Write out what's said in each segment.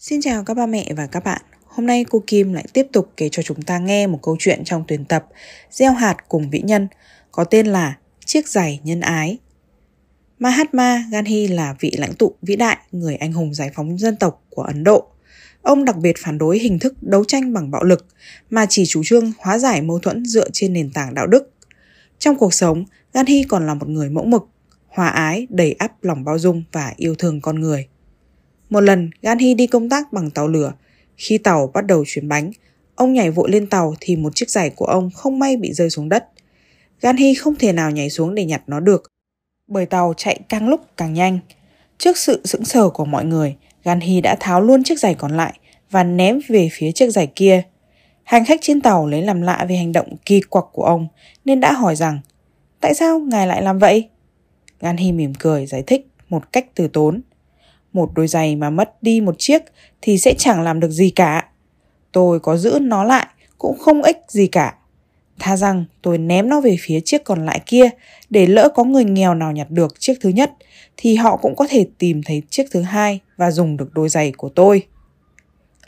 Xin chào các ba mẹ và các bạn. Hôm nay cô Kim lại tiếp tục kể cho chúng ta nghe một câu chuyện trong tuyển tập Gieo hạt cùng vĩ nhân có tên là Chiếc giày nhân ái. Mahatma Gandhi là vị lãnh tụ vĩ đại, người anh hùng giải phóng dân tộc của Ấn Độ. Ông đặc biệt phản đối hình thức đấu tranh bằng bạo lực mà chỉ chủ trương hóa giải mâu thuẫn dựa trên nền tảng đạo đức. Trong cuộc sống, Gandhi còn là một người mẫu mực, hòa ái, đầy ắp lòng bao dung và yêu thương con người. Một lần, Ganhi đi công tác bằng tàu lửa. Khi tàu bắt đầu chuyển bánh, ông nhảy vội lên tàu thì một chiếc giày của ông không may bị rơi xuống đất. Ganhi không thể nào nhảy xuống để nhặt nó được, bởi tàu chạy càng lúc càng nhanh. Trước sự sững sờ của mọi người, Ganhi đã tháo luôn chiếc giày còn lại và ném về phía chiếc giày kia. Hành khách trên tàu lấy làm lạ về hành động kỳ quặc của ông nên đã hỏi rằng Tại sao ngài lại làm vậy? Ganhi mỉm cười giải thích một cách từ tốn một đôi giày mà mất đi một chiếc thì sẽ chẳng làm được gì cả. Tôi có giữ nó lại, cũng không ích gì cả. Tha rằng tôi ném nó về phía chiếc còn lại kia, để lỡ có người nghèo nào nhặt được chiếc thứ nhất, thì họ cũng có thể tìm thấy chiếc thứ hai và dùng được đôi giày của tôi.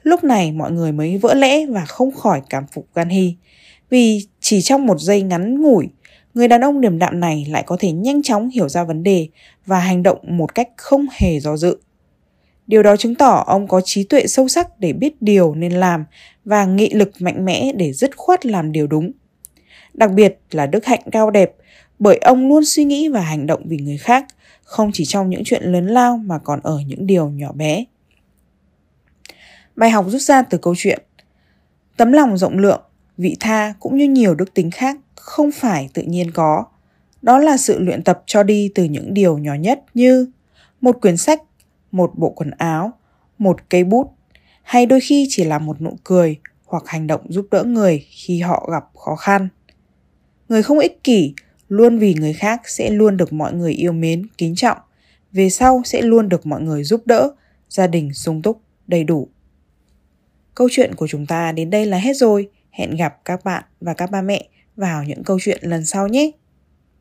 Lúc này mọi người mới vỡ lẽ và không khỏi cảm phục Ganhi, vì chỉ trong một giây ngắn ngủi, người đàn ông điềm đạm này lại có thể nhanh chóng hiểu ra vấn đề và hành động một cách không hề do dự. Điều đó chứng tỏ ông có trí tuệ sâu sắc để biết điều nên làm và nghị lực mạnh mẽ để dứt khoát làm điều đúng. Đặc biệt là đức hạnh cao đẹp bởi ông luôn suy nghĩ và hành động vì người khác, không chỉ trong những chuyện lớn lao mà còn ở những điều nhỏ bé. Bài học rút ra từ câu chuyện Tấm lòng rộng lượng, vị tha cũng như nhiều đức tính khác không phải tự nhiên có. Đó là sự luyện tập cho đi từ những điều nhỏ nhất như một quyển sách một bộ quần áo, một cây bút, hay đôi khi chỉ là một nụ cười hoặc hành động giúp đỡ người khi họ gặp khó khăn. Người không ích kỷ, luôn vì người khác sẽ luôn được mọi người yêu mến, kính trọng, về sau sẽ luôn được mọi người giúp đỡ, gia đình sung túc, đầy đủ. Câu chuyện của chúng ta đến đây là hết rồi. Hẹn gặp các bạn và các ba mẹ vào những câu chuyện lần sau nhé.